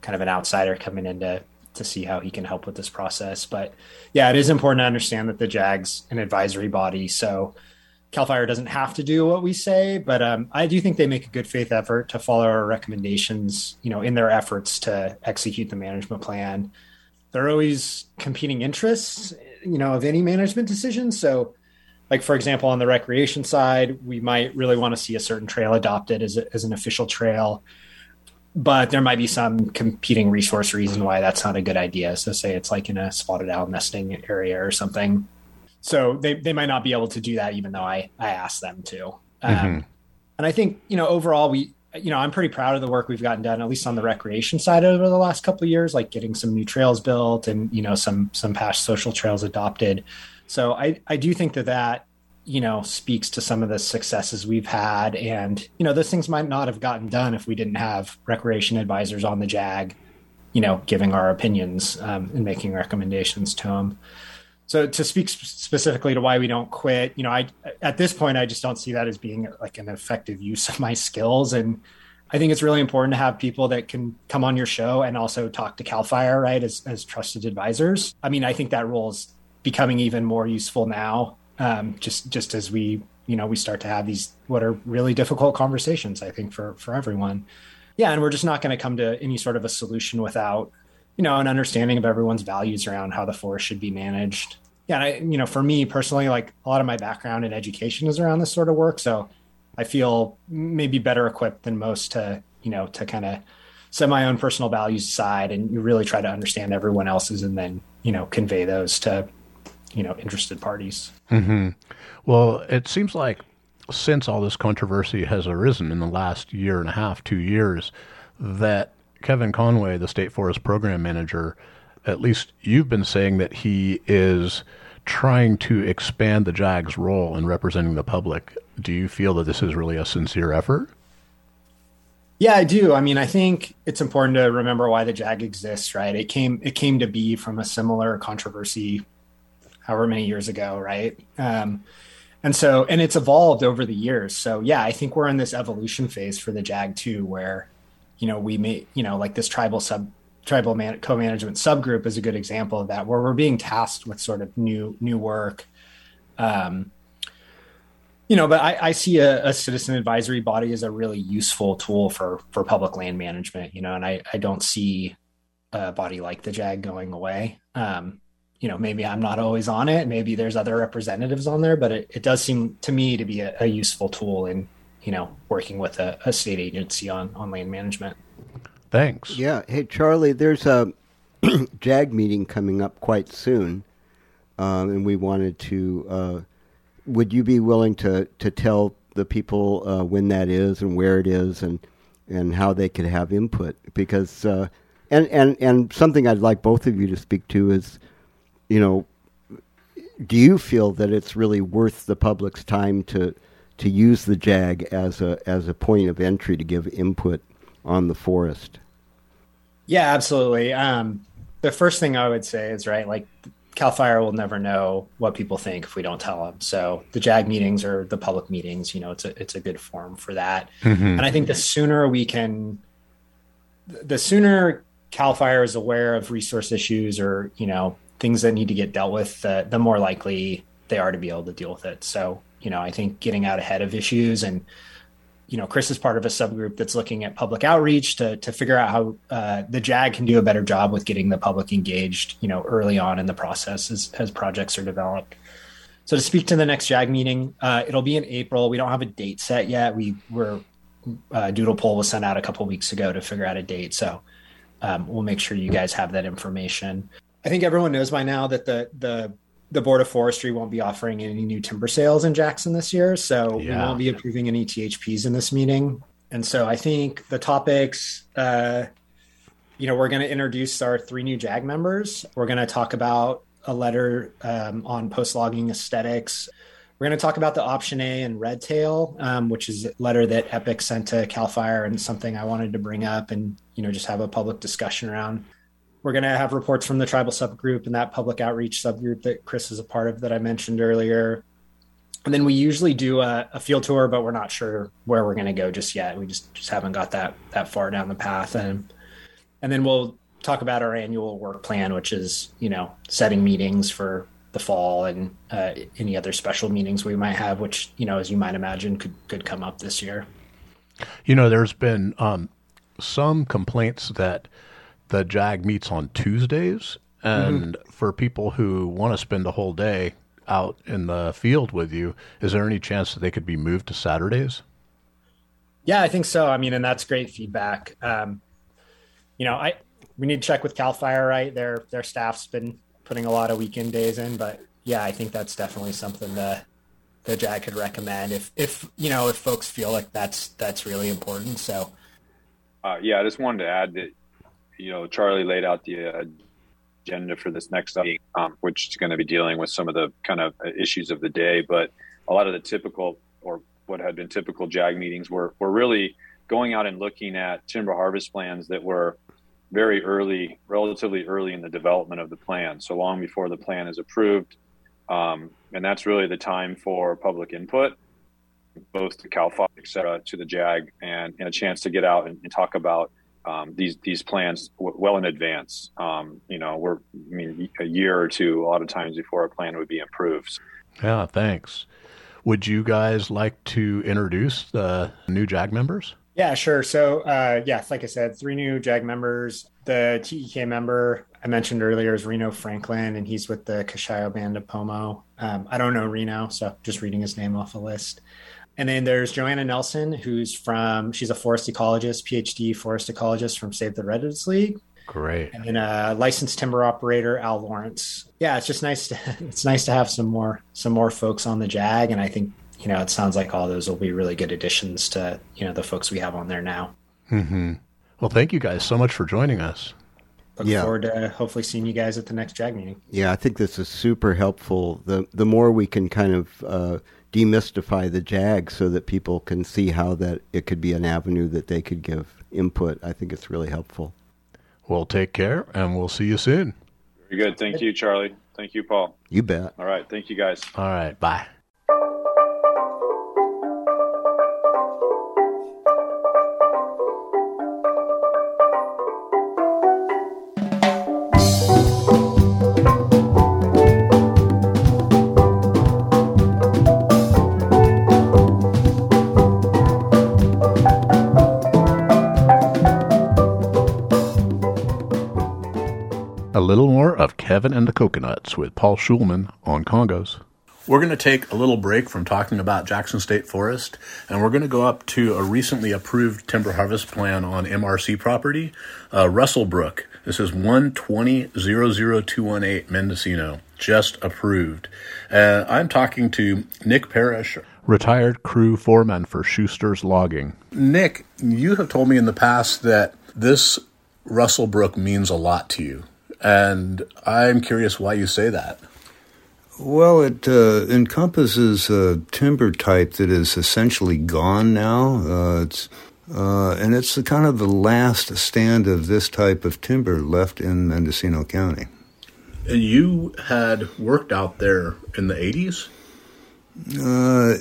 [SPEAKER 18] kind of an outsider coming in to see how he can help with this process. But yeah, it is important to understand that the JAG's an advisory body, so Cal Fire doesn't have to do what we say, but um, I do think they make a good faith effort to follow our recommendations. You know, in their efforts to execute the management plan, there are always competing interests. You know, of any management decision. So, like for example, on the recreation side, we might really want to see a certain trail adopted as, a, as an official trail, but there might be some competing resource reason why that's not a good idea. So, say it's like in a spotted owl nesting area or something so they, they might not be able to do that even though i i asked them to um,
[SPEAKER 1] Mm-hmm.
[SPEAKER 18] and i think you know overall we you know i'm pretty proud of the work we've gotten done at least on the recreation side over the last couple of years like getting some new trails built and you know some some past social trails adopted so i i do think that that you know speaks to some of the successes we've had. And you know those things might not have gotten done if we didn't have recreation advisors on the jag you know giving our opinions um, and making recommendations to them so to speak sp- specifically to why we don't quit you know i at this point i just don't see that as being like an effective use of my skills. And i think it's really important to have people that can come on your show and also talk to cal fire right as, as trusted advisors. I mean i think that role is becoming even more useful now um, just just as we you know we start to have these what are really difficult conversations i think for for everyone. Yeah and we're just not going to come to any sort of a solution without you know an understanding of everyone's values around how the forest should be managed. Yeah and I, you know for me personally like a lot of my background in education is around this sort of work so i feel maybe better equipped than most to you know to kind of set my own personal values aside and you really try to understand everyone else's and then you know convey those to you know interested parties
[SPEAKER 1] hmm Well, it seems like since all this controversy has arisen in the last year and a half, two years, that Kevin Conway, the state forest program manager, at least you've been saying that he is trying to expand the JAG's role in representing the public. Do you feel that this is really a sincere effort?
[SPEAKER 18] Yeah, I do. I mean, I think it's important to remember why the JAG exists, right? It came it came to be from a similar controversy however many years ago, right? Um, and so and it's evolved over the years. So yeah, I think we're in this evolution phase for the Jag too, where you know we may you know like this tribal sub tribal man, co-management subgroup is a good example of that, where we're being tasked with sort of new new work. Um, you know, but I, I see a, a, citizen advisory body as a really useful tool for for public land management. You know, and I I don't see a body like the JAG going away. Um, you know, maybe I'm not always on it. Maybe there's other representatives on there, but it, it does seem to me to be a, a useful tool in you know working with a, a state agency on on land management.
[SPEAKER 1] Thanks.
[SPEAKER 2] Yeah. Hey, Charlie, there's a JAG meeting coming up quite soon, um, and we wanted to. Uh, would you be willing to, to tell the people uh, when that is and where it is and and how they could have input? Because uh, and and and something I'd like both of you to speak to is, you know, do you feel that it's really worth the public's time to to use the JAG as a as a point of entry to give input on the forest?
[SPEAKER 18] Yeah, absolutely. Um, the first thing I would say is right, like Cal Fire will never know what people think if we don't tell them. So the JAG meetings or the public meetings, you know, it's a it's a good forum for that.
[SPEAKER 1] Mm-hmm.
[SPEAKER 18] And I think the sooner we can, the sooner Cal Fire is aware of resource issues or you know things that need to get dealt with, the more likely they are to be able to deal with it. So you know, I think getting out ahead of issues and you know, Chris is part of a subgroup that's looking at public outreach to to figure out how uh, the JAG can do a better job with getting the public engaged, you know, early on in the process as, as projects are developed. So to speak to the next JAG meeting, uh, it'll be in April. We don't have a date set yet. We were uh, doodle poll was sent out a couple weeks ago to figure out a date. So um, we'll make sure you guys have that information. I think everyone knows by now that the the the Board of Forestry won't be offering any new timber sales in Jackson this year, so
[SPEAKER 1] Yeah.
[SPEAKER 18] we won't be approving any THPs in this meeting. And so I think the topics, uh, you know, we're going to introduce our three new JAG members. We're going to talk about a letter um, on post logging aesthetics. We're going to talk about the option A and red tail, um, which is a letter that Epic sent to Cal Fire and something I wanted to bring up and you know just have a public discussion around. We're going to have reports from the tribal subgroup and that public outreach subgroup that Chris is a part of that I mentioned earlier. And then we usually do a, a field tour, but we're not sure where we're going to go just yet. We just just haven't got that that far down the path, and and then we'll talk about our annual work plan, which is you know setting meetings for the fall and uh, any other special meetings we might have, which you know as you might imagine could could come up this year.
[SPEAKER 1] You know, there's been um, some complaints that the JAG meets on Tuesdays, and for people who want to spend a whole day out in the field with you, is there any chance that they could be moved to Saturdays?
[SPEAKER 18] Yeah, I think so. I mean, and that's great feedback. Um, you know, I we need to check with Cal Fire, right? Their their staff's been putting a lot of weekend days in, but yeah, I think that's definitely something that that JAG could recommend if if you know if folks feel like that's that's really important. So
[SPEAKER 19] Uh, yeah, I just wanted to add that you know Charlie laid out the uh, agenda for this next meeting, um, which is going to be dealing with some of the kind of issues of the day. But a lot of the typical or what had been typical JAG meetings were were really going out and looking at timber harvest plans that were very early, relatively early in the development of the plan. So long before the plan is approved, um, and that's really the time for public input both to Cal Fire, et cetera, to the JAG, and, and a chance to get out and, and talk about um, these these plans w- well in advance. Um, you know, we're I mean a year or two, a lot of times before a plan would be approved.
[SPEAKER 1] Yeah, thanks. Would you guys like to introduce the new JAG members?
[SPEAKER 18] Yeah, sure. So, uh, yeah, like I said, three new JAG members. The TEK member I mentioned earlier is Reno Franklin, and he's with the Kashia Band of Pomo. Um, I don't know Reno, so just reading his name off a list. And then there's Joanna Nelson, who's from, she's a forest ecologist, PhD forest ecologist from Save the Redwoods League.
[SPEAKER 1] Great.
[SPEAKER 18] And then a licensed timber operator, Al Lawrence. Yeah, it's just nice to, it's nice to have some more, some more folks on the JAG. And I think, you know, it sounds like all those will be really good additions to, you know, the folks we have on there now.
[SPEAKER 1] Mm-hmm. Well, thank you guys so much for joining us.
[SPEAKER 18] Look
[SPEAKER 2] Yeah.
[SPEAKER 18] forward to hopefully seeing you guys at the next JAG meeting.
[SPEAKER 2] Yeah, I think this is super helpful. The the more we can kind of uh, demystify the JAG so that people can see how that it could be an avenue that they could give input, I think it's really helpful.
[SPEAKER 1] Well, take care, and we'll see you soon.
[SPEAKER 19] Very good. Thank you, Charlie. Thank you, Paul.
[SPEAKER 2] You bet.
[SPEAKER 19] All right. Thank you, guys.
[SPEAKER 1] All right. Bye. More of Kevin and the Coconuts with Paul Schulman on Congos. We're going to take a little break from talking about Jackson State Forest, and we're going to go up to a recently approved timber harvest plan on MRC property, uh, Russell Brook. This is 120-00218 Mendocino, just approved. Uh, I'm talking to Nick Parrish, retired crew foreman for Schuster's Logging. Nick, you have told me in the past that this Russell Brook means a lot to you, and I'm curious why you say that.
[SPEAKER 20] Well, it uh, encompasses a timber type that is essentially gone now. Uh, it's uh, and it's the kind of the last stand of this type of timber left in Mendocino County.
[SPEAKER 1] And you had worked out there in the 80s?
[SPEAKER 20] Uh,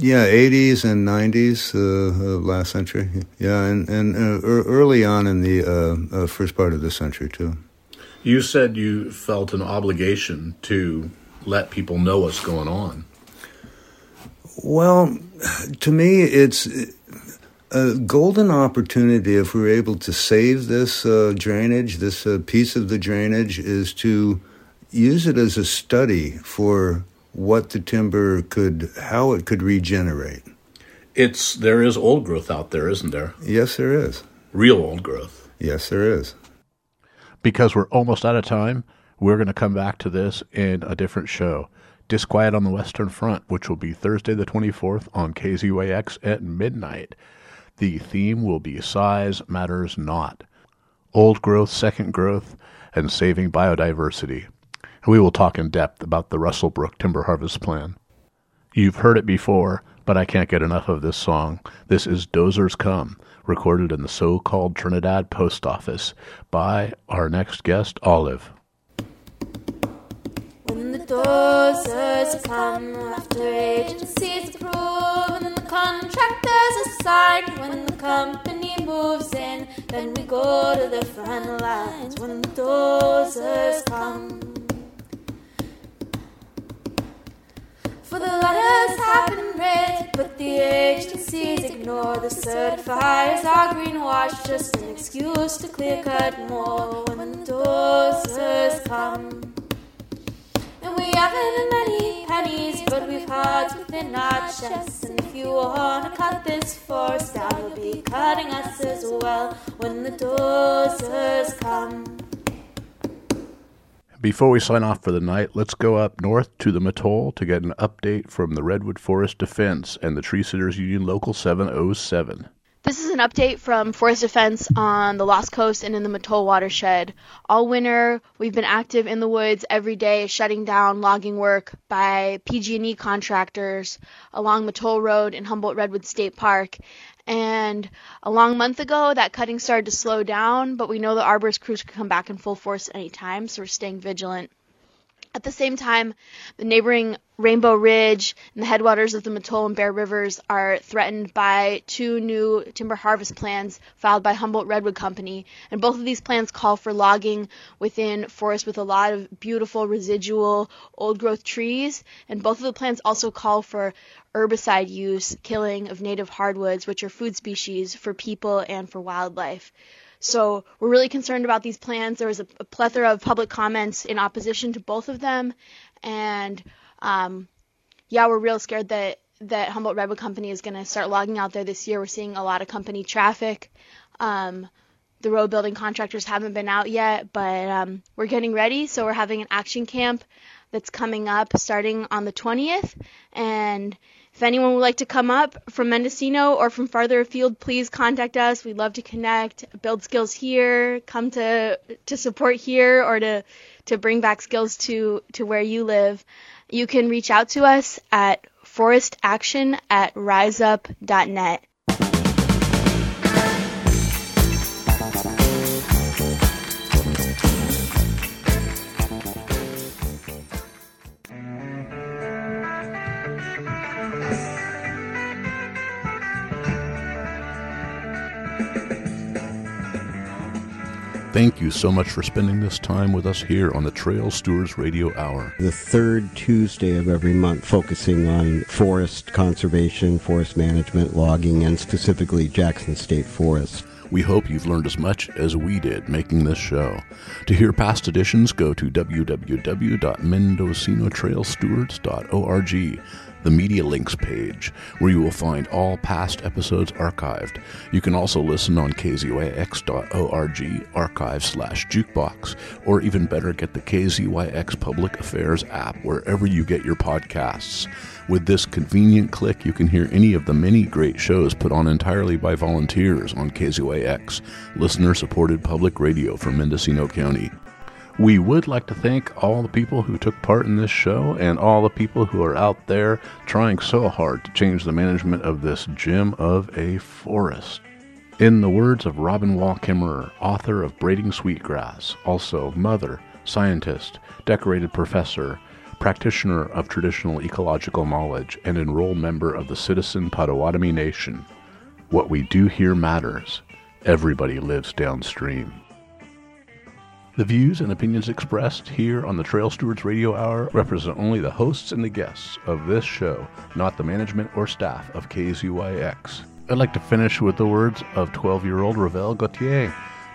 [SPEAKER 20] yeah, 80s and 90s, uh, last century. Yeah, and, and uh, early on in the uh, uh, first part of the century, too.
[SPEAKER 1] You said you felt an obligation to let people know what's going on.
[SPEAKER 20] Well, to me, it's a golden opportunity if we're able to save this uh, drainage, this uh, piece of the drainage, is to use it as a study for what the timber could, how it could regenerate.
[SPEAKER 1] It's there is old growth out there, isn't there?
[SPEAKER 20] Yes, there is.
[SPEAKER 1] Real old growth.
[SPEAKER 20] Yes, there is.
[SPEAKER 1] Because we're almost out of time, we're going to come back to this in a different show. Disquiet on the Western Front, which will be Thursday the 24th on KZYX at midnight. The theme will be Size Matters Not. Old growth, second growth, and saving biodiversity. We will talk in depth about the Russell Brook Timber Harvest Plan. You've heard it before, but I can't get enough of this song. This is Dozers Come, recorded in the so called Trinidad Post Office by our next guest, Olive.
[SPEAKER 17] When the dozers come after agencies approve and the contractors assign, when the company moves in, then we go to the front lines. When the dozers come. For the letters have been read, but the agencies ignore the certifiers are greenwashed, just an excuse to clear cut more when the dozers come. And we haven't many pennies, but we've hearts within our chests. And if you wanna cut this forest down, you'll be cutting us as well when the dozers come.
[SPEAKER 1] Before we sign off for the night, let's go up north to the Mattole to get an update from the Redwood Forest Defense and the Tree Sitters Union Local 707.
[SPEAKER 21] This is an update from Forest Defense on the Lost Coast and in the Mattole watershed. All winter, we've been active in the woods every day, shutting down logging work by PG&E contractors along Mattole Road in Humboldt Redwood State Park. And a long month ago, that cutting started to slow down, but we know the arborist crews could come back in full force anytime, so we're staying vigilant. At the same time, the neighboring Rainbow Ridge and the headwaters of the Mattole and Bear Rivers are threatened by two new timber harvest plans filed by Humboldt Redwood Company. And both of these plans call for logging within forests with a lot of beautiful residual old growth trees. And both of the plans also call for herbicide use, killing of native hardwoods, which are food species for people and for wildlife. So we're really concerned about these plans. There was a, a plethora of public comments in opposition to both of them, and um, yeah, we're real scared that that Humboldt Redwood Company is going to start logging out there this year. We're seeing a lot of company traffic. Um, the road building contractors haven't been out yet, but um, we're getting ready. So we're having an action camp that's coming up starting on the 20th, and if anyone would like to come up from Mendocino or from farther afield, please contact us. We'd love to connect, build skills here, come to to support here, or to to bring back skills to to where you live. You can reach out to us at forestaction at riseup.net.
[SPEAKER 1] Thank you so much for spending this time with us here on the Trail Stewards Radio Hour.
[SPEAKER 2] the third Tuesday of every month, focusing on forest conservation, forest management, logging, and specifically Jackson State Forest.
[SPEAKER 1] We hope you've learned as much as we did making this show. To hear past editions, go to www.mendocinotrailstewards.org the Media Links page, where you will find all past episodes archived. You can also listen on kzyx.org archive slash jukebox, or even better, get the KZYX Public Affairs app wherever you get your podcasts. With this convenient click, you can hear any of the many great shows put on entirely by volunteers on KZYX, listener supported public radio from Mendocino County. We would like to thank all the people who took part in this show and all the people who are out there trying so hard to change the management of this gem of a forest. In the words of Robin Wall Kimmerer, author of Braiding Sweetgrass, also mother, scientist, decorated professor, practitioner of traditional ecological knowledge, and enrolled member of the Citizen Potawatomi Nation, what we do here matters. Everybody lives downstream. The views and opinions expressed here on the Trail Stewards Radio Hour represent only the hosts and the guests of this show, not the management or staff of KZYX. I'd like to finish with the words of 12 year old Ravel Gauthier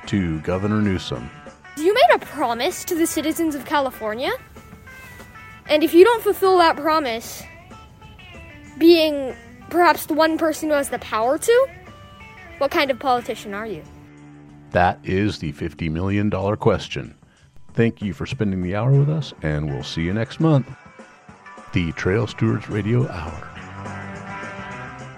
[SPEAKER 1] to Governor Newsom.
[SPEAKER 22] You made a promise to the citizens of California. And if you don't fulfill that promise, being perhaps the one person who has the power to, what kind of politician are you?
[SPEAKER 1] That is the $50 million question. Thank you for spending the hour with us, and we'll see you next month. The Trail Stewards Radio Hour.